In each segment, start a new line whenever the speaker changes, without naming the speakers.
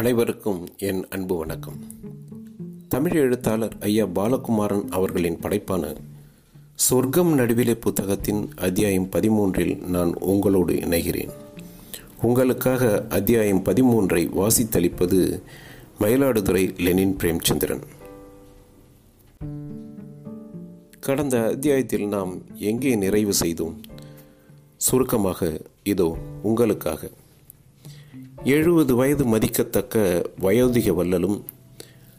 அனைவருக்கும் என் அன்பு வணக்கம். தமிழ் எழுத்தாளர் ஐயா பாலகுமாரன் அவர்களின் படைப்பான சொர்க்கம் நடுவிலே புத்தகத்தின் அத்தியாயம் பதிமூன்றில் நான் உங்களோடு இணைகிறேன். உங்களுக்காக அத்தியாயம் பதிமூன்றை வாசித்தளிப்பது மயிலாடுதுறை லெனின் பிரேம்சந்திரன். கடந்த அத்தியாயத்தில் நாம் எங்கே நிறைவு செய்தோம்? சுருக்கமாக இதோ உங்களுக்காக. எழுபது வயது மதிக்கத்தக்க வயோதிக வல்லலும்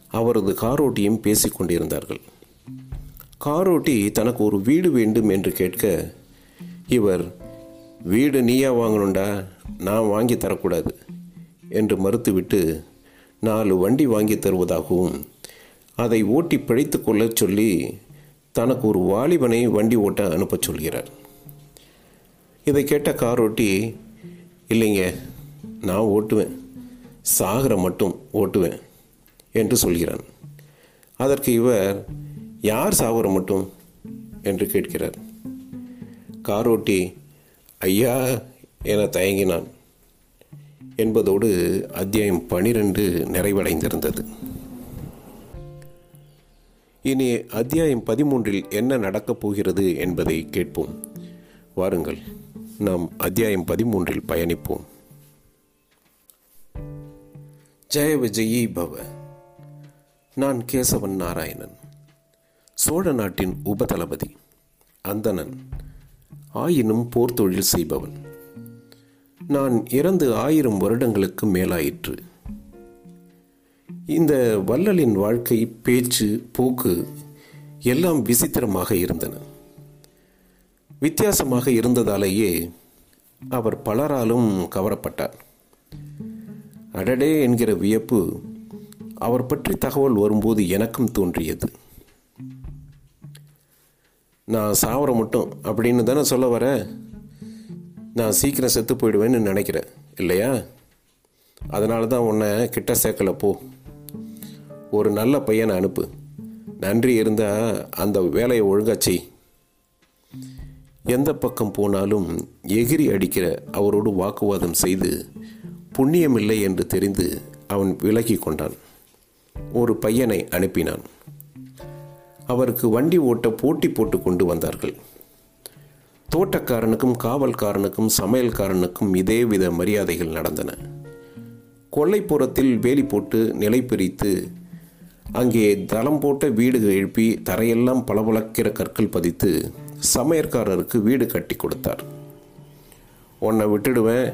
அவரது காரோட்டியும் பேசிக்கொண்டிருந்தார்கள் காரோட்டி தனக்கு ஒரு வீடு வேண்டும் என்று கேட்க இவர் வீடு நீயா வாங்கணுண்டா நான் வாங்கி தரக்கூடாது என்று மறுத்துவிட்டு நாலு வண்டி வாங்கி தருவதாகவும் அதை ஓட்டி பிழைத்து கொள்ள சொல்லி தனக்கு ஒரு வாலிபனை வண்டி ஓட்ட அனுப்பச் சொல்கிறார். இதை கேட்ட காரோட்டி இல்லைங்க நான் ஓட்டுவேன். சாகர மட்டும் ஓட்டுவேன் என்று சொல்கிறான். அதற்கு இவர் யார் சாகர மட்டும்? என்று கேட்கிறார். காரோட்டி ஐயா என தயங்கினான். என்பதோடு அத்தியாயம் பனிரெண்டு நிறைவடைந்திருந்தது. இனி அத்தியாயம் பதிமூன்றில் என்ன நடக்கப் போகிறது என்பதை கேட்போம். வாருங்கள் நாம் அத்தியாயம் பதிமூன்றில் பயணிப்போம். ஜெய விஜயி பவ. நான் கேசவன் நாராயணன். சோழ நாட்டின் உபதளபதி அந்தணன். ஆயினும் போர் தொழில் செய்பவன். நான் இறந்து ஆயிரம் வருடங்களுக்கு மேலாயிற்று. இந்த வள்ளலின் வாழ்க்கை பேச்சு போக்கு எல்லாம் விசித்திரமாக இருந்தன. வித்தியாசமாக இருந்ததாலேயே அவர் பலராலும் கவரப்பட்டார். அடடே என்கிற வியப்பு அவர் பற்றி தகவல் வரும்போது எனக்கும் தோன்றியது. நான் சாவர மட்டும் அப்படின்னு தானே சொல்ல வர? நான் சீக்கிரம் செத்து போயிடுவேன்னு நினைக்கிறேன் இல்லையா? அதனால தான் உன்னை கிட்ட சேர்க்கல போ. ஒரு நல்ல பையனை அனுப்பு. நன்றி இருந்தால் அந்த வேலையை ஒழுங்கா செய். எந்த பக்கம் போனாலும் எகிரி அடிக்கிற அவரோடு வாக்குவாதம் செய்து புண்ணியமில்லை என்று தெரிந்து அவன் விலகி கொண்டான். ஒரு பையனை அனுப்பினான். அவருக்கு வண்டி ஓட்ட போட்டி போட்டு கொண்டு வந்தார்கள். தோட்டக்காரனுக்கும் காவல்காரனுக்கும் சமையல்காரனுக்கும் இதே வித மரியாதைகள் நடந்தன. கொல்லைப்புறத்தில் வேலி போட்டு நிலை பிரித்து அங்கே தளம் போட்ட வீடு எழுப்பி தரையெல்லாம் பளபளக்கிற கற்கள் பதித்து சமையற்காரருக்கு வீடு கட்டி கொடுத்தார். உன்னை விட்டுடுவேன்.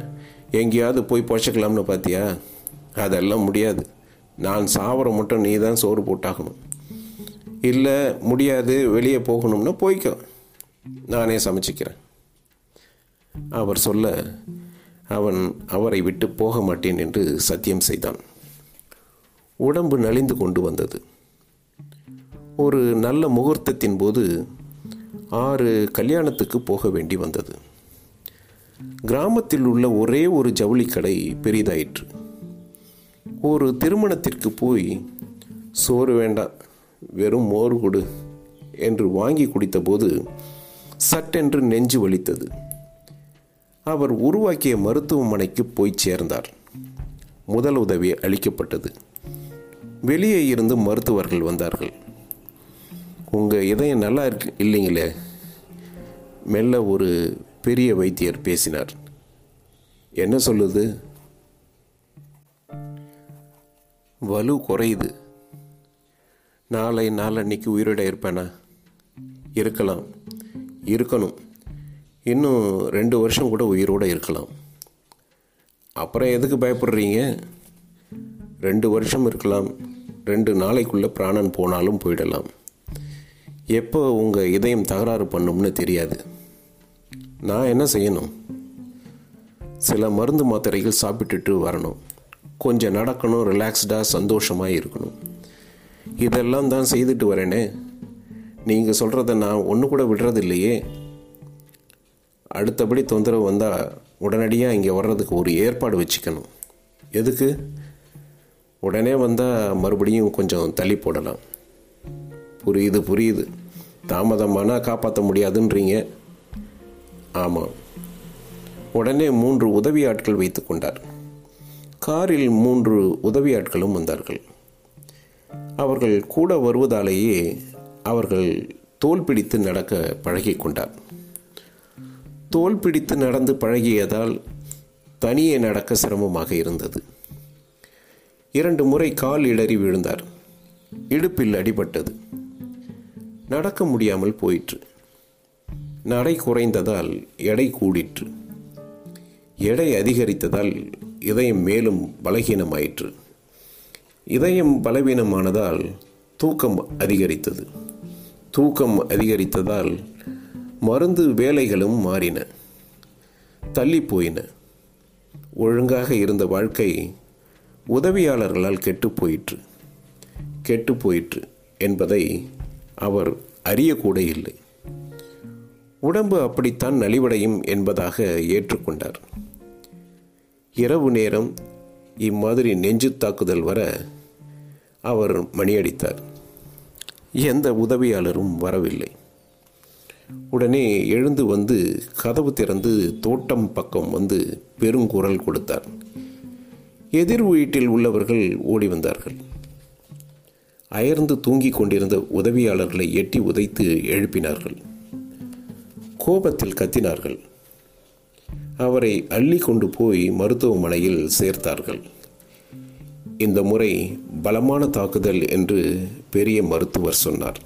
எங்கேயாவது போய் பொழைச்சிக்கலாம்னு பார்த்தியா? அதெல்லாம் முடியாது. நான் சாவர மட்டும் நீ தான் சோறு போட்டாகணும். இல்லை முடியாது வெளியே போகணும்னா போய்க்கோ. நானே சமைச்சிக்கிறேன். அவர் சொல்ல அவன் அவரை விட்டு போக மாட்டேன் என்று சத்தியம் செய்தான். உடம்பு நலிந்து கொண்டு வந்தது. ஒரு நல்ல முகூர்த்தத்தின் போது ஆறு கல்யாணத்துக்கு போக வேண்டி வந்தது. கிராமத்தில் உள்ள ஒரே ஒரு ஜவுளி கடை பெரிதாயிற்று. ஒரு திருமணத்திற்கு போய் சோறு வேண்டாம் வெறும் மோர் கொடு என்று வாங்கி குடித்தபோது சட்டென்று நெஞ்சு வலித்தது. அவர் உருவாக்கிய மருத்துவமனைக்கு போய் சேர்ந்தார். முதல் உதவி அளிக்கப்பட்டது. வெளியே இருந்து மருத்துவர்கள் வந்தார்கள். உங்கள் இதயம் நல்லா இருக்கு இல்லைங்களே? மெல்ல ஒரு பெரிய வைத்தியர் பேசினார். என்ன சொல்லுது? வலு குறையுது. நாளை நாளன்னைக்கு உயிரோட இருப்பேனா? இருக்கலாம். இருக்கணும். இன்னும் ரெண்டு வருஷம் கூட உயிரோடு இருக்கலாம். அப்புறம் எதுக்கு பயப்படுறீங்க? ரெண்டு வருஷம் இருக்கலாம். ரெண்டு நாளைக்குள்ளே பிராணன் போனாலும் போயிடலாம். எப்போ உங்கள் இதயம் தகராறு பண்ணும்னு தெரியாது. நான் என்ன செய்யணும்? சில மருந்து மாத்திரைகள் சாப்பிட்டுட்டு வரணும். கொஞ்சம் நடக்கணும் ரிலாக்ஸ்டாக சந்தோஷமாக இருக்கணும். இதெல்லாம் தான் செய்துட்டு வரேனே. நீங்கள் சொல்கிறத நான் ஒன்று கூட விடுறது இல்லையே அடுத்தபடி தொந்தரவு வந்தால் உடனடியாக இங்கே வர்றதுக்கு ஒரு ஏற்பாடு வச்சுக்கணும். எதுக்கு? உடனே வந்தால் மறுபடியும் கொஞ்சம் தள்ளி போடலாம். புரியுது புரியுது. தாமதமானால் காப்பாற்ற முடியாதுன்றீங்க. ஆமாம் உடனே மூன்று உதவி ஆட்கள் வைத்து கொண்டார். காரில் மூன்று உதவியாட்களும் வந்தார்கள். அவர்கள் கூட வருவதாலேயே அவர்கள் தோல் பிடித்து நடக்க பழகி கொண்டார். தோல் பிடித்து நடந்து பழகியதால் தனியே நடக்க சிரமமாக இருந்தது. இரண்டு முறை கால் இடறி விழுந்தார். இடுப்பில் அடிபட்டது. நடக்க முடியாமல் போயிற்று. நடை குறைந்ததால் எடை கூடிற்று. எடை அதிகரித்ததால் இதயம் மேலும் பலகீனமாயிற்று. இதயம் பலவீனமானதால் தூக்கம் அதிகரித்தது. தூக்கம் அதிகரித்ததால் மருந்து வேலைகளும் மாறின. தள்ளி போயின. ஒழுங்காக இருந்த வாழ்க்கை உதவியாளர்களால் கெட்டு போயிற்று. கெட்டு போயிற்று என்பதை அவர் அறியக்கூட இல்லை. உடம்பு அப்படித்தான் நலிவடையும் என்பதாக ஏற்றுக்கொண்டார். இரவு நேரம் இம்மாதிரி நெஞ்சு தாக்குதல் வர அவர் மணியடித்தார். எந்த உதவியாளரும் வரவில்லை. உடனே எழுந்து வந்து கதவு திறந்து தோட்டம் பக்கம் வந்து பெருங்குரல் கொடுத்தார். எதிர் வீட்டில் உள்ளவர்கள் ஓடி வந்தார்கள். அயர்ந்து தூங்கிக் கொண்டிருந்த உதவியாளர்களை எட்டி உதைத்து எழுப்பினார்கள். கோபத்தில் கத்தினார்கள். அவரை அள்ளி கொண்டு போய் மருத்துவமனையில் சேர்த்தார்கள். இந்த முறை பலமான தாக்குதல் என்று பெரிய மருத்துவர் சொன்னார்.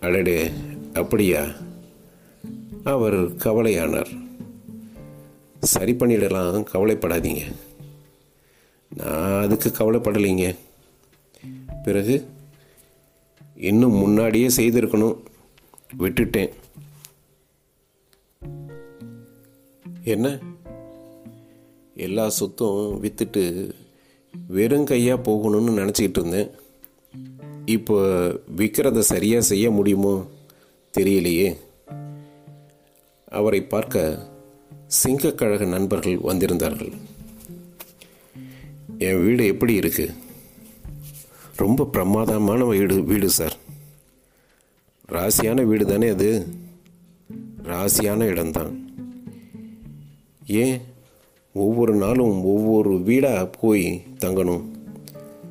அடடே அப்படியா? அவர் கவலையானார். சரி பண்ணிடலாம் கவலைப்படாதீங்க. நான் அதுக்கு கவலைப்படலைங்க. பிறகு இன்னும் முன்னாடியே செய்திருக்கணும். விட்டுட்டேன். என்ன? எல்லா சொத்தும் விற்றுட்டு வெறும் கையாக போகணும்னு நினச்சிக்கிட்டு இருந்தேன். இப்போ விற்கிறத சரியாக செய்ய முடியுமோ தெரியலையே. அவரை பார்க்க சிங்கக்கழக நண்பர்கள் வந்திருந்தார்கள். என் வீடு எப்படி இருக்கு? ரொம்ப பிரமாதமான வீடு வீடு சார். ராசியான வீடு தானே அது? ராசியான இடம்தான். ஏன் ஒவ்வொரு நாளும் ஒவ்வொரு வீடாக போய் தங்கணும்?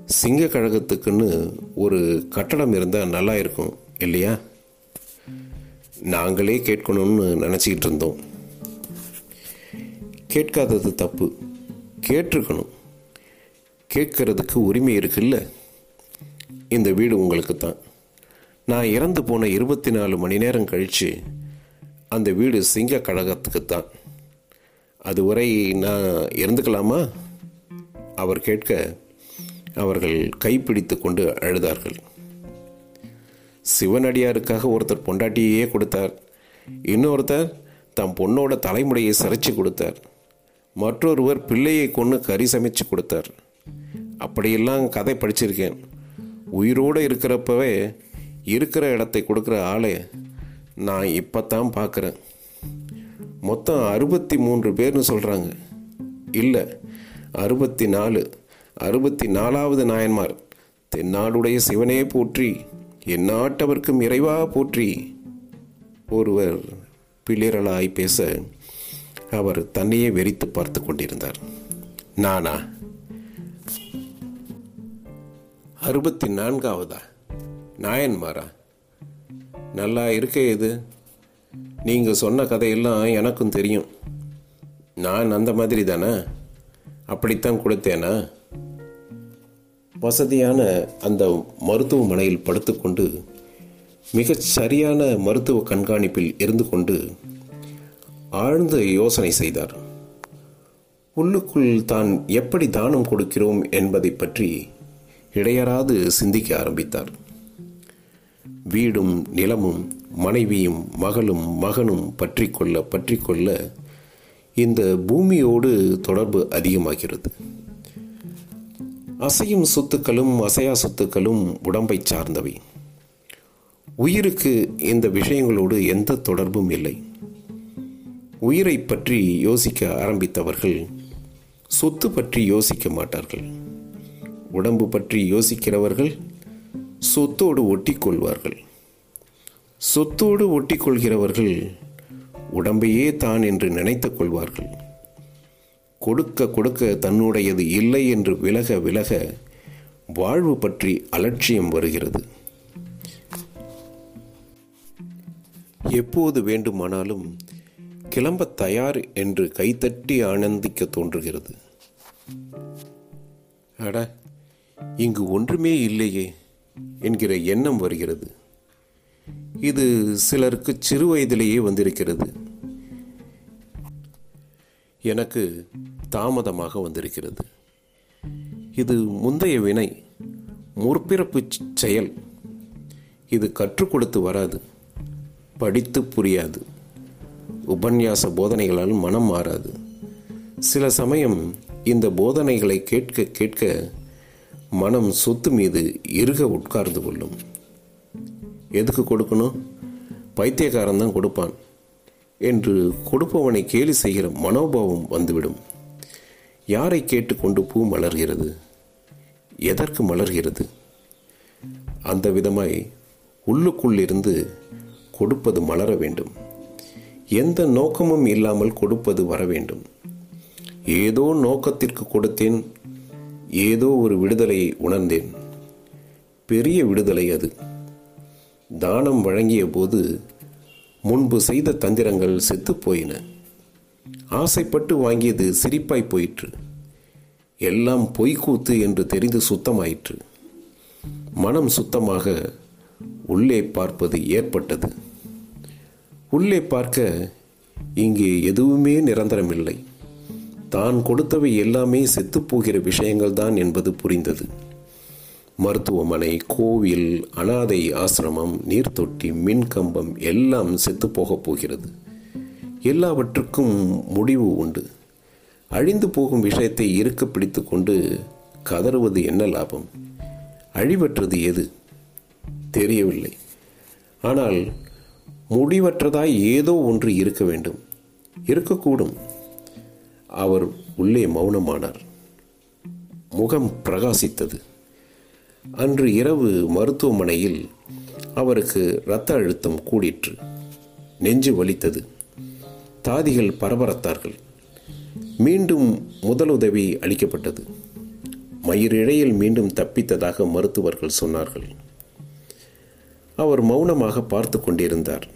சிங்க கழகத்துக்குன்னு ஒரு கட்டடம் இருந்தால் நல்லா இருக்கும் இல்லையா? நாங்களே கேட்கணும்னு நினச்சிக்கிட்டு இருந்தோம். கேட்காதது தப்பு. கேட்டிருக்கணும். கேட்கறதுக்கு உரிமை இருக்குல்ல? இந்த வீடு உங்களுக்கு தான். நான் இறந்து போன இருபத்தி நாலு மணி நேரம் கழித்து அந்த வீடு சிங்க கழகத்துக்கு தான். அதுவரை நான் இருந்துக்கலாமா? அவர் கேட்க அவர்கள் கைப்பிடித்து கொண்டு அழுதார்கள். சிவனடியாருக்காக ஒருத்தர் பொண்டாட்டியே கொடுத்தார். இன்னொருத்தர் தம் பொண்ணோட தலைமுடியை சிரைச்சி கொடுத்தார். மற்றொருவர் பிள்ளையை கொண்டு கறி சமைச்சு கொடுத்தார். அப்படியெல்லாம் கதை படிச்சிருக்கேன். உயிரோடு இருக்கிறப்பவே இருக்கிற இடத்தை கொடுக்குற ஆளை நான் இப்போ தான் பார்க்குறேன். மொத்தம் அறுபத்தி மூன்று பேர்னு சொல்கிறாங்க இல்லை அறுபத்தி நாலு அறுபத்தி நாலாவது நாயன்மார் தென்னாடுடைய சிவனே போற்றி எந்நாட்டவர்க்கும் இறைவா போற்றி. ஒருவர் பிளிரலாய் பேச அவர் தன்னையே வெறித்து பார்த்து கொண்டிருந்தார். நானா? அறுபத்தி நான்காவதா நாயன்மாரா? நல்லா இருக்கே இது. நீங்கள் சொன்ன கதையெல்லாம் எனக்கும் தெரியும். நான் அந்த மாதிரி தானே? அப்படித்தான் கொடுத்தேனா? வசதியான அந்த மருத்துவமனையில் படுத்துக்கொண்டு மிகச் சரியான மருத்துவ கண்காணிப்பில் இருந்து கொண்டு ஆழ்ந்த யோசனை செய்தார். உள்ளுக்குள் தான் எப்படி தானம் கொடுக்கிறோம் என்பதை பற்றி இடையறாது சிந்திக்க ஆரம்பித்தார். வீடும் நிலமும் மனைவியும் மகளும் மகனும் பற்றி கொள்ள பற்றி கொள்ள இந்த பூமியோடு தொடர்பு அதிகமாகிறது. அசையும் சொத்துக்களும் அசையா சொத்துக்களும் உடம்பை சார்ந்தவை. உயிருக்கு இந்த விஷயங்களோடு எந்த தொடர்பும் இல்லை. உயிரை பற்றி யோசிக்க ஆரம்பித்தவர்கள் சொத்து பற்றி யோசிக்க மாட்டார்கள். உடம்பு பற்றி யோசிக்கிறவர்கள் சொத்தோடு ஒட்டிக்கொள்வார்கள். சொத்தோடு ஒட்டிக்கொள்கிறவர்கள் உடம்பையே தான் என்று நினைத்துக் கொள்வார்கள். கொடுக்க கொடுக்க தன்னுடையது இல்லை என்று விலக விலக வாழ்வு பற்றி அலட்சியம் வருகிறது. எப்போது வேண்டுமானாலும் கிளம்ப தயார் என்று கைத்தட்டி ஆனந்திக்க தோன்றுகிறது. அட இங்கு ஒன்றுமே இல்லையே. என்கிற எண்ணம் வருகிறது. இது சிலருக்கு சிறு வயதிலேயே வந்திருக்கிறது. எனக்கு தாமதமாக வந்திருக்கிறது. இது முந்தைய வினை முற்பிறப்பு செயல். இது கற்றுக் கொடுத்து வராது படித்து புரியாது. உபன்யாச போதனைகளால் மனம் மாறாது. சில சமயம் இந்த போதனைகளை கேட்க கேட்க மனம் சொத்து மீது இறுக உட்கார்ந்து கொள்ளும். எதுக்கு கொடுக்கணும்? பைத்தியக்காரன் தான் கொடுப்பான். என்று கொடுப்பவனை கேலி செய்கிற மனோபாவம் வந்துவிடும். யாரை கேட்டுக்கொண்டு பூ மலர்கிறது? எதற்கு மலர்கிறது? அந்த விதமாய் உள்ளுக்குள்ளிருந்து கொடுப்பது மலர வேண்டும். எந்த நோக்கமும் இல்லாமல் கொடுப்பது வர வேண்டும். ஏதோ நோக்கத்திற்கு கொடுத்தேன் ஏதோ ஒரு விடுதலையை உணர்ந்தேன். பெரிய விடுதலை அது. தானம் வழங்கிய போது முன்பு செய்த தந்திரங்கள் செத்துப் போயின. ஆசைப்பட்டு வாங்கியது சிரிப்பாய் போயிற்று. எல்லாம் பொய்க்கூத்து என்று தெரிந்து சுத்தமாயிற்று. மனம் சுத்தமாக உள்ளே பார்ப்பது ஏற்பட்டது. உள்ளே பார்க்க இங்கே எதுவுமே நிரந்தரமில்லை. தான் கொடுத்தவை எல்லாமே செத்துப்போகிற விஷயங்கள் தான் என்பது புரிந்தது. மருத்துவமனை கோவில் அனாதை ஆசிரமம் நீர்த்தொட்டி மின்கம்பம் எல்லாம் செத்துப்போகப் போகிறது. எல்லாவற்றுக்கும் முடிவு உண்டு. அழிந்து போகும் விஷயத்தை இருக்க பிடித்து கொண்டு கதறுவது என்ன லாபம்? அழிவற்றது எது? தெரியவில்லை. ஆனால் முடிவற்றதாய் ஏதோ ஒன்று இருக்க வேண்டும். இருக்கக்கூடும். அவர் உள்ளே மௌனமானார். முகம் பிரகாசித்தது. அன்று இரவு மருத்துவமனையில் அவருக்கு இரத்த அழுத்தம் கூடிற்று. நெஞ்சு வலித்தது. தாதிகள் பரபரத்தார்கள். மீண்டும் முதலுதவி அளிக்கப்பட்டது. மயிரிழையில் மீண்டும் தப்பித்ததாக மருத்துவர்கள் சொன்னார்கள். அவர் மௌனமாக பார்த்து கொண்டிருந்தார்.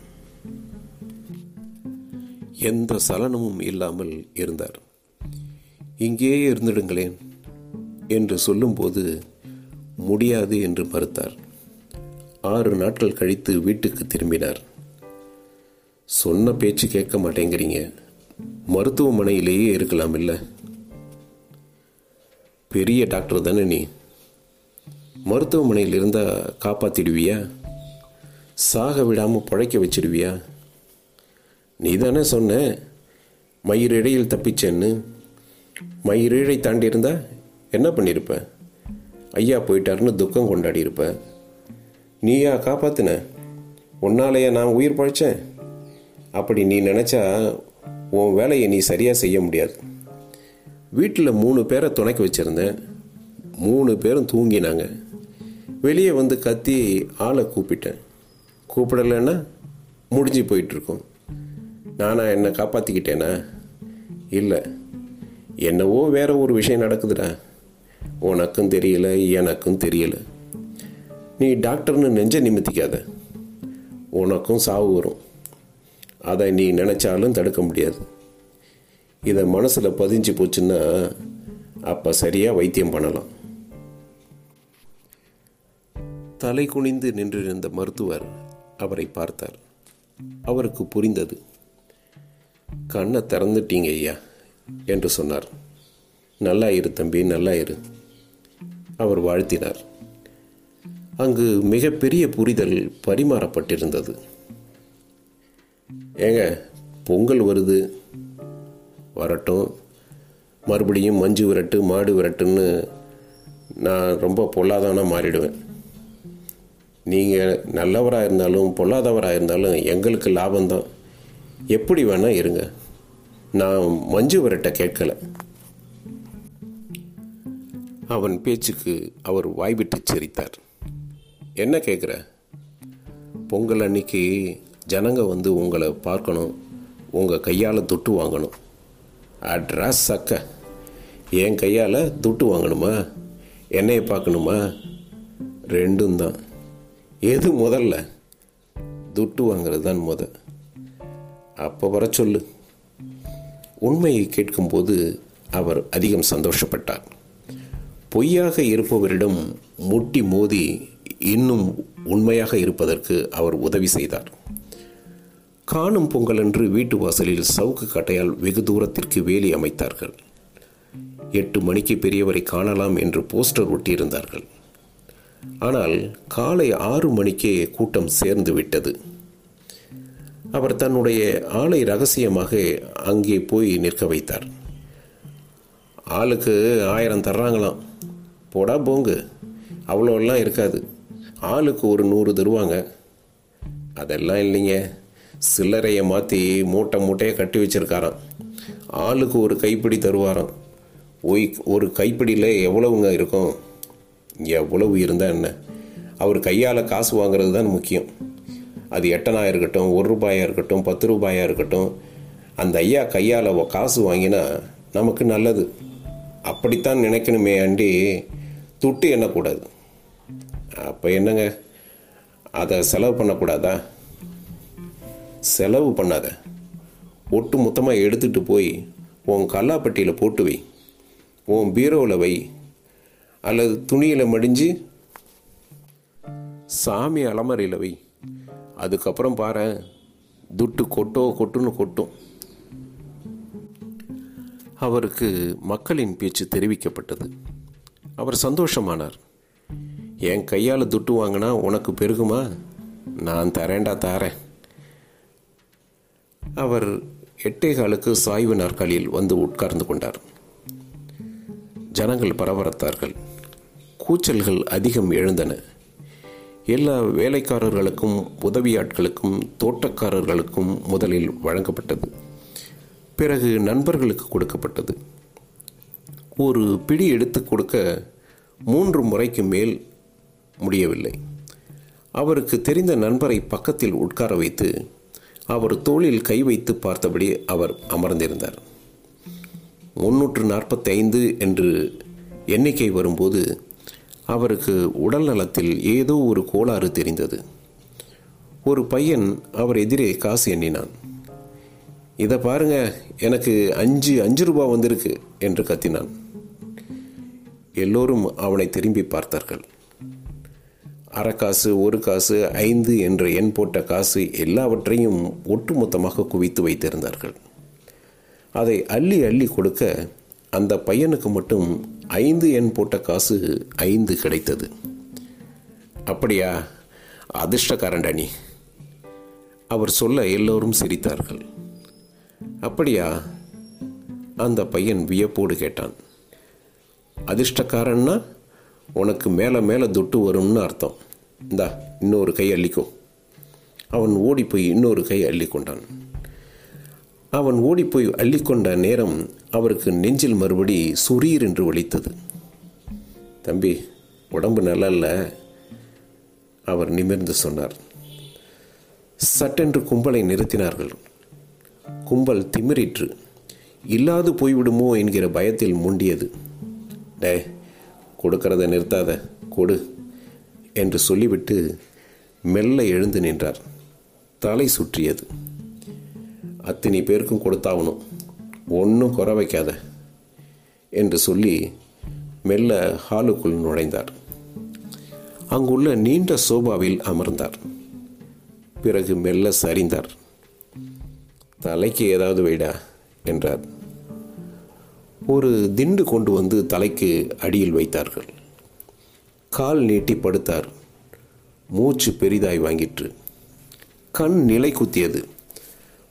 எந்த சலனமும் இல்லாமல் இருந்தார். இங்கேயே இருந்துடுங்களேன் என்று சொல்லும்போது முடியாது என்று மறுத்தார். ஆறு நாட்கள் கழித்து வீட்டுக்கு திரும்பினார். சொன்ன பேச்சு கேட்க மாட்டேங்கிறீங்க. மருத்துவமனையிலேயே இருக்கலாம் இல்லை? பெரிய டாக்டர் தானே நீ. மருத்துவமனையில் இருந்தால் காப்பாற்றிடுவியா சாக விடாமல் பழைக்க வச்சிடுவியா? நீ தானே சொன்ன மயிரிடையில் தப்பிச்சேன்னு. மயிரீழை தாண்டி இருந்தா என்ன பண்ணியிருப்ப? ஐயா போயிட்டாருன்னு துக்கம் கொண்டாடி இருப்ப நீயா காப்பாத்தின? உன்னாலேயே நான் உயிர் பழைச்சேன்? அப்படி நீ நினச்சா உன் வேலையை நீ சரியாக செய்ய முடியாது. வீட்டில் மூணு பேரை துணைக்க வச்சுருந்தேன். மூணு பேரும் தூங்கினாங்க. வெளியே வந்து கத்தி ஆளை கூப்பிட்டேன். கூப்பிடலைன்னா முடிஞ்சு போயிட்டுருக்கோம் நானா என்னை காப்பாற்றிக்கிட்டேனா இல்லை. என்னவோ வேற ஒரு விஷயம் நடக்குதுடா. உனக்கும் தெரியல எனக்கும் தெரியல. நீ டாக்டர்னு நெஞ்ச நிமித்திக்காத. உனக்கும் சாவு வரும். அதை நீ நினச்சாலும் தடுக்க முடியாது. இதை மனசில் பதிஞ்சு போச்சுன்னா அப்போ சரியாக வைத்தியம் பண்ணலாம். தலை குனிந்து நின்றிருந்த மருத்துவர் அவரை பார்த்தார். அவருக்கு புரிந்தது. கண்ணை திறந்துட்டீங்க ஐயா. என்று சொன்னார். நல்லா இரு தம்பி நல்லா இரு. அவர் வாழ்த்தினார். அங்கு மிகப்பெரிய புரிதல் பரிமாறப்பட்டிருந்தது. ஏங்க பொங்கல் வருது. வரட்டும். மறுபடியும் மஞ்சு விரட்டு மாடு விரட்டுன்னு நான் ரொம்ப பொல்லாதவனாக மாறிடுவேன். நீங்கள் நல்லவராக இருந்தாலும் பொல்லாதவராக இருந்தாலும் எங்களுக்கு லாபம்தான். எப்படி வேணால் இருங்க. நான் மஞ்சு வரட்ட கேட்கல. அவன் பேச்சுக்கு அவர் வாய்விட்டு சிரித்தார். என்ன கேட்குற பொங்கல் அன்னைக்கு ஜனங்க வந்து உங்களை பார்க்கணும். உங்கள் கையால் தொட்டு வாங்கணும். அட்ரஸ் சக்க. என் கையால் துட்டு வாங்கணுமா? என்னைய பார்க்கணுமா? ரெண்டும் தான். எது முதல்ல? துட்டு வாங்குறது தான் முத. அப்போ வர சொல்லு. உண்மையை கேட்கும்போது அவர் அதிகம் சந்தோஷப்பட்டார். பொய்யாக இருப்பவரிடம் முட்டி மோதி இன்னும் உண்மையாக இருப்பதற்கு அவர் உதவி செய்தார். காணும் பொங்கலன்று வீட்டு வாசலில் சவுக்கு கட்டையால் வெகு தூரத்திற்கு வேலி அமைத்தார்கள். எட்டு மணிக்கு பெரியவரை காணலாம் என்று போஸ்டர் ஒட்டியிருந்தார்கள். ஆனால் காலை ஆறு மணிக்கே கூட்டம் சேர்ந்து விட்டது. அவர் தன்னுடைய ஆளை ரகசியமாக அங்கே போய் நிற்க வைத்தார். ஆளுக்கு ஆயிரம் தர்றாங்களாம். போடா போங்கு. அவ்வளோலாம் இருக்காது. ஆளுக்கு ஒரு நூறு தருவாங்க. அதெல்லாம் இல்லைங்க. சில்லறையை மாற்றி மூட்டை மூட்டையை கட்டி வச்சிருக்காராம். ஆளுக்கு ஒரு கைப்பிடி தருவாராம். ஒய் ஒரு கைப்பிடியில் எவ்வளவுங்க இருக்கும்? எவ்வளவு இருந்தால் என்ன? அவர் கையால் காசு வாங்குறது தான் முக்கியம். அது எட்டனாக இருக்கட்டும் ஒரு ரூபாயாக இருக்கட்டும் பத்து ரூபாயாக இருக்கட்டும் அந்த ஐயா கையால் காசு வாங்கினா நமக்கு நல்லது. அப்படித்தான் நினைக்கணுமே அண்டி துட்டு எண்ணக்கூடாது. அப்போ என்னங்க? அதை செலவு பண்ணக்கூடாதா? செலவு பண்ணாத. ஒட்டு மொத்தமாக எடுத்துகிட்டு போய் உன் கல்லாப்பட்டியில் போட்டு வை. உன் பீரோவில் வை. அல்லது துணியில் மடிஞ்சு சாமி அலமறையில் வை. அதுக்கப்புறம் பாரு துட்டு கொட்டோ கொட்டுன்னு கொட்டும். அவருக்கு மக்களின் பேச்சு தெரிவிக்கப்பட்டது. அவர் சந்தோஷமானார். என் கையால் துட்டு வாங்கினா உனக்கு பெருகுமா? நான் தரேண்டா தாரேன். அவர் எட்டேகாலுக்கு சாய்வு நாற்காலியில் வந்து உட்கார்ந்து கொண்டார். ஜனங்கள் பரபரத்தார்கள். கூச்சல்கள் அதிகம் எழுந்தன. எல்லா வேலைக்காரர்களுக்கும் உதவியாட்களுக்கும் தோட்டக்காரர்களுக்கும் முதலில் வழங்கப்பட்டது. பிறகு நண்பர்களுக்கு கொடுக்கப்பட்டது. ஒரு பிடி எடுத்து கொடுக்க மூன்று முறைக்கு மேல் முடியவில்லை. அவருக்கு தெரிந்த நண்பரை பக்கத்தில் உட்கார வைத்து அவர் தோளில் கை வைத்து பார்த்தபடி அவர் அமர்ந்திருந்தார். முன்னூற்று நாற்பத்தைந்து என்று எண்ணிக்கை வரும்போது அவருக்கு உடல் நலத்தில் ஏதோ ஒரு கோளாறு தெரிந்தது. ஒரு பையன் அவர் எதிரே காசு எண்ணினான். இதை பாருங்க எனக்கு அஞ்சு அஞ்சு ரூபா வந்திருக்கு என்று கத்தினான். எல்லோரும் அவனை திரும்பி பார்த்தார்கள். அரைக்காசு ஒரு காசு ஐந்து என்ற எண் போட்ட காசு எல்லாவற்றையும் ஒட்டுமொத்தமாக குவித்து வைத்திருந்தார்கள். அதை அள்ளி அள்ளி கொடுக்க அந்த பையனுக்கு மட்டும் ஐந்து எண் போட்ட காசு ஐந்து கிடைத்தது. அப்படியா? அதிர்ஷ்டக்காரன்டா நீ அவர் சொல்ல எல்லோரும் சிரித்தார்கள். அப்படியா? அந்த பையன் வியப்போடு கேட்டான். அதிர்ஷ்டக்காரன்னா? உனக்கு மேலே மேலே துட்டு வரும்னு அர்த்தம். இந்தா இன்னொரு கை அள்ளிக்கோ. அவன் ஓடி போய் இன்னொரு கை அள்ளி கொண்டான் அவன் ஓடிப்போய் அள்ளிக்கொண்ட நேரம் அவருக்கு நெஞ்சில் மறுபடி சுரீர் என்று ஒழித்தது தம்பி உடம்பு நல்லா இல்லை? அவர் நிமிர்ந்து சொன்னார். சட்டென்று கும்பலை நிறுத்தினார்கள். கும்பல் திமிரிற்று. இல்லாது போய்விடுமோ என்கிற பயத்தில் முண்டியது. டே கொடுக்கறத நிறுத்தாத. கொடு என்று சொல்லிவிட்டு மெல்ல எழுந்து நின்றார். தலை சுற்றியது. அத்தனை பேருக்கும் கொடுத்தாகணும் ஒன்றும் குறை வைக்காத என்று சொல்லி மெல்ல ஹாலுக்குள் நுழைந்தார். அங்குள்ள நீண்ட சோபாவில் அமர்ந்தார். பிறகு மெல்ல சரிந்தார். தலைக்கு ஏதாவது வைடா? என்றார். ஒரு திண்டு கொண்டு வந்து தலைக்கு அடியில் வைத்தார்கள். கால் நீட்டி படுத்தார். மூச்சு பெரிதாய் வாங்கிற்று. கண் நிலை குத்தியது.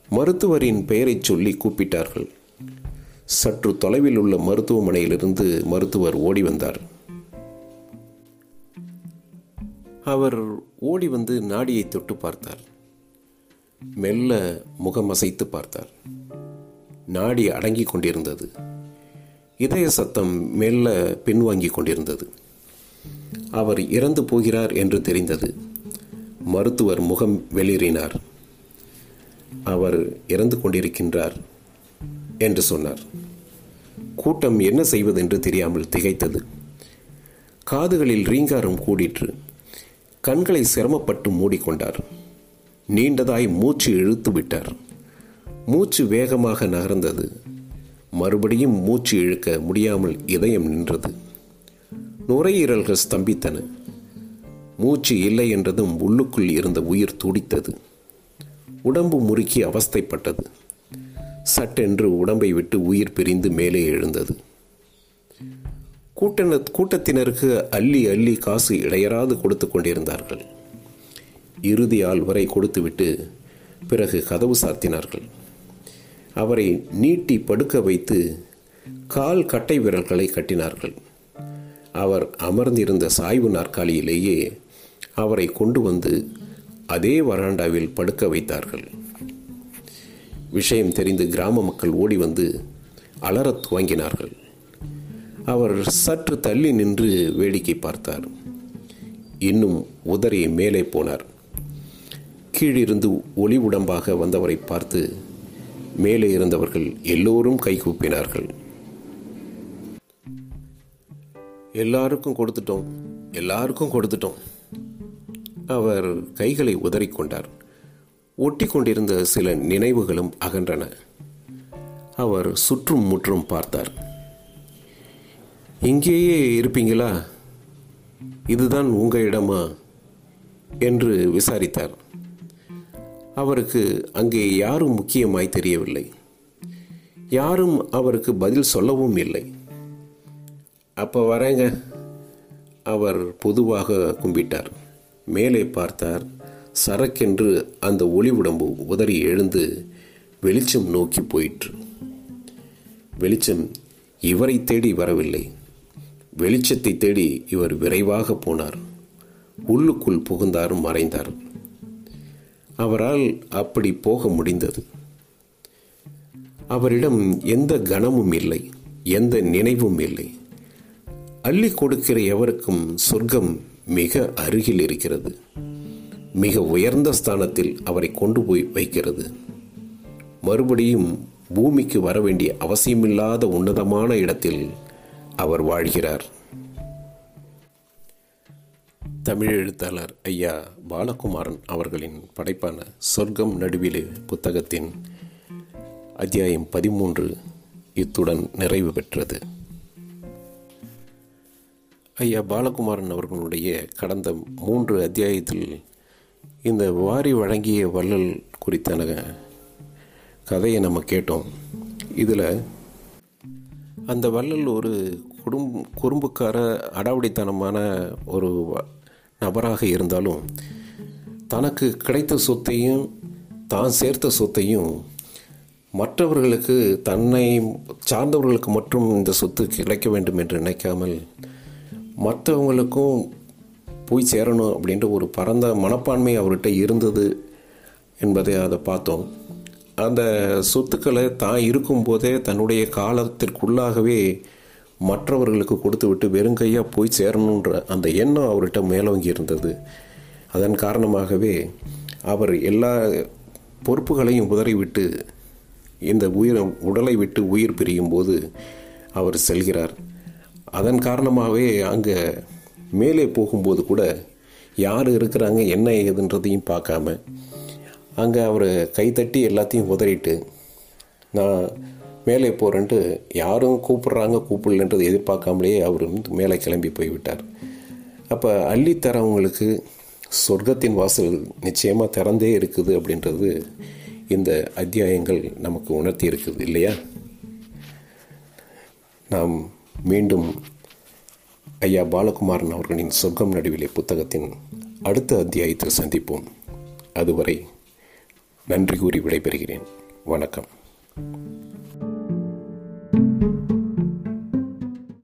மருத்துவரின் பெயரைச் சொல்லி கூப்பிட்டார்கள். சற்று தொலைவில் உள்ள மருத்துவமனையிலிருந்து மருத்துவர் ஓடி வந்தார். அவர் ஓடி வந்து நாடியை தொட்டு பார்த்தார். மெல்ல முகமசைத்து பார்த்தார். நாடி அடங்கி கொண்டிருந்தது. இதய சத்தம் மெல்ல பின்வாங்கி கொண்டிருந்தது. அவர் இறந்து போகிறார் என்று தெரிந்தது. மருத்துவர் முகம் வெளியேறினார் அவர் இறந்து கொண்டிருக்கின்றார் என்று சொன்னார். கூட்டம் என்ன செய்வதென்று தெரியாமல் திகைத்தது. காதுகளில் ரீங்காரம் கூடிற்று. கண்களை சிரமப்பட்டு மூடிக்கொண்டார். நீண்டதாய் மூச்சு இழுத்து விட்டார். மூச்சு வேகமாக நகர்ந்தது. மறுபடியும் மூச்சு இழுக்க முடியாமல் இதயம் நின்றது. நுரையீரல்கள் ஸ்தம்பித்தன. மூச்சு இல்லை என்றதும் உள்ளுக்குள் இருந்த உயிர் துடித்தது. உடம்பு முறுக்கி அவஸ்தைப்பட்டது. சட்டென்று உடம்பை விட்டு உயிர் பிரிந்து மேலே எழுந்தது. கூட்டண கூட்டத்தினருக்கு அள்ளி அள்ளி காசு இடையராது கொடுத்து கொண்டிருந்தார்கள். இறுதி ஆள் வரை கொடுத்துவிட்டு பிறகு கதவு சாத்தினார்கள். அவரை நீட்டி படுக்க வைத்து கால் கட்டை விரல்களை கட்டினார்கள். அவர் அமர்ந்திருந்த சாய்வு நாற்காலியிலேயே அவரை கொண்டு வந்து அதே வராண்டாவில் படுக்க வைத்தார்கள். விஷயம் தெரிந்து கிராம மக்கள் ஓடி வந்து அலறத் துவங்கினார்கள். அவர் சற்று தள்ளி நின்று வேடிக்கை பார்த்தார். இன்னும் உதறி மேலே போனார். கீழிருந்து ஒளி உடம்பாக வந்தவரை பார்த்து மேலே இருந்தவர்கள் எல்லோரும் கைகூப்பினார்கள் எல்லாருக்கும் கொடுத்துட்டோம். எல்லாருக்கும் கொடுத்துட்டோம். அவர் கைகளை உதறிக்கொண்டார். ஒட்டி கொண்டிருந்த சில நினைவுகளும் அகன்றன. அவர் சுற்றும் முற்றும் பார்த்தார். இங்கேயே இருப்பீங்களா? இதுதான் உங்க இடமா? என்று விசாரித்தார். அவருக்கு அங்கே யாரும் முக்கியமாய் தெரியவில்லை. யாரும் அவருக்கு பதில் சொல்லவும் இல்லை. அப்போ வரேங்க. அவர் பொதுவாக கும்பிட்டார். மேலே பார்த்தார். சரக்கென்று அந்த ஒளி உடம்பு உதறி எழுந்து வெளிச்சம் நோக்கி போயிற்று. வெளிச்சம் இவரை தேடி வரவில்லை. வெளிச்சத்தை தேடி இவர் விரைவாக போனார். உள்ளுக்குள் புகுந்தார் மறைந்தார். அவரால் அப்படி போக முடிந்தது. அவரிடம் எந்த கனமும் இல்லை எந்த நினைவும் இல்லை. அள்ளி கொடுக்கிற எவருக்கும் சொர்க்கம் மிக அருகில் இருக்கிறது. மிக உயர்ந்த ஸ்தானத்தில் அவரை கொண்டு போய் வைக்கிறது. மறுபடியும் பூமிக்கு வர வேண்டிய அவசியமில்லாத உன்னதமான இடத்தில் அவர் வாழ்கிறார். தமிழ் எழுத்தாளர் ஐயா பாலகுமாரன் அவர்களின் படைப்பான சொர்க்கம் நடுவிலே புத்தகத்தின் அத்தியாயம் பதிமூன்று இத்துடன் நிறைவு பெற்றது. ஐயா பாலகுமாரன் அவர்களுடைய கடந்த மூன்று அத்தியாயத்தில் இந்த வாரி வழங்கிய வள்ளல் குறித்தான கதையை நம்ம கேட்டோம். இதில் அந்த வள்ளல் ஒரு குடும் குறும்புக்கார அடாவடித்தனமான ஒரு நபராக இருந்தாலும் தனக்கு கிடைத்த சொத்தையும் தான் சேர்த்த சொத்தையும் மற்றவர்களுக்கு தன்னை சார்ந்தவர்களுக்கு மட்டும் இந்த சொத்து கிடைக்க வேண்டும் என்று நினைக்காமல் மற்றவங்களுக்கும் போய் சேரணும் அப்படின்ற ஒரு பரந்த மனப்பான்மை அவர்கிட்ட இருந்தது என்பதை அதை பார்த்தோம். அந்த சொத்துக்களை தான் இருக்கும்போதே தன்னுடைய காலத்திற்குள்ளாகவே மற்றவர்களுக்கு கொடுத்து விட்டு வெறுங்கையாக போய் சேரணுன்ற அந்த எண்ணம் அவர்கிட்ட மேலோங்கி இருந்தது. அதன் காரணமாகவே அவர் எல்லா பொறுப்புகளையும் உதறிவிட்டு இந்த உயிர் உடலை விட்டு உயிர் பிரியும் போது அவர் செல்கிறார். அதன் காரணமாகவே அங்கே மேலே போகும்போது கூட யார் இருக்கிறாங்க என்ன ஏதுன்றதையும் பார்க்காம அங்கே அவர் கைத்தட்டி எல்லாத்தையும் உதறிட்டு நான் மேலே போகிறேன்ட்டு யாரும் கூப்பிட்றாங்க கூப்பிடலன்றது எதிர்பார்க்காமலேயே அவர் வந்து மேலே கிளம்பி போய்விட்டார். அப்போ அள்ளித்தரவங்களுக்கு சொர்க்கத்தின் வாசல் நிச்சயமாக திறந்தே இருக்குது அப்படின்றது இந்த அத்தியாயங்கள் நமக்கு உணர்த்தி இருக்குது இல்லையா? நாம் மீண்டும் ஐயா பாலகுமாரன் அவர்களின் சொர்க்கம் நடுவிலே புத்தகத்தின் அடுத்த அத்தியாயத்தில் சந்திப்போம். அதுவரை நன்றி கூறி விடைபெறுகிறேன். வணக்கம்.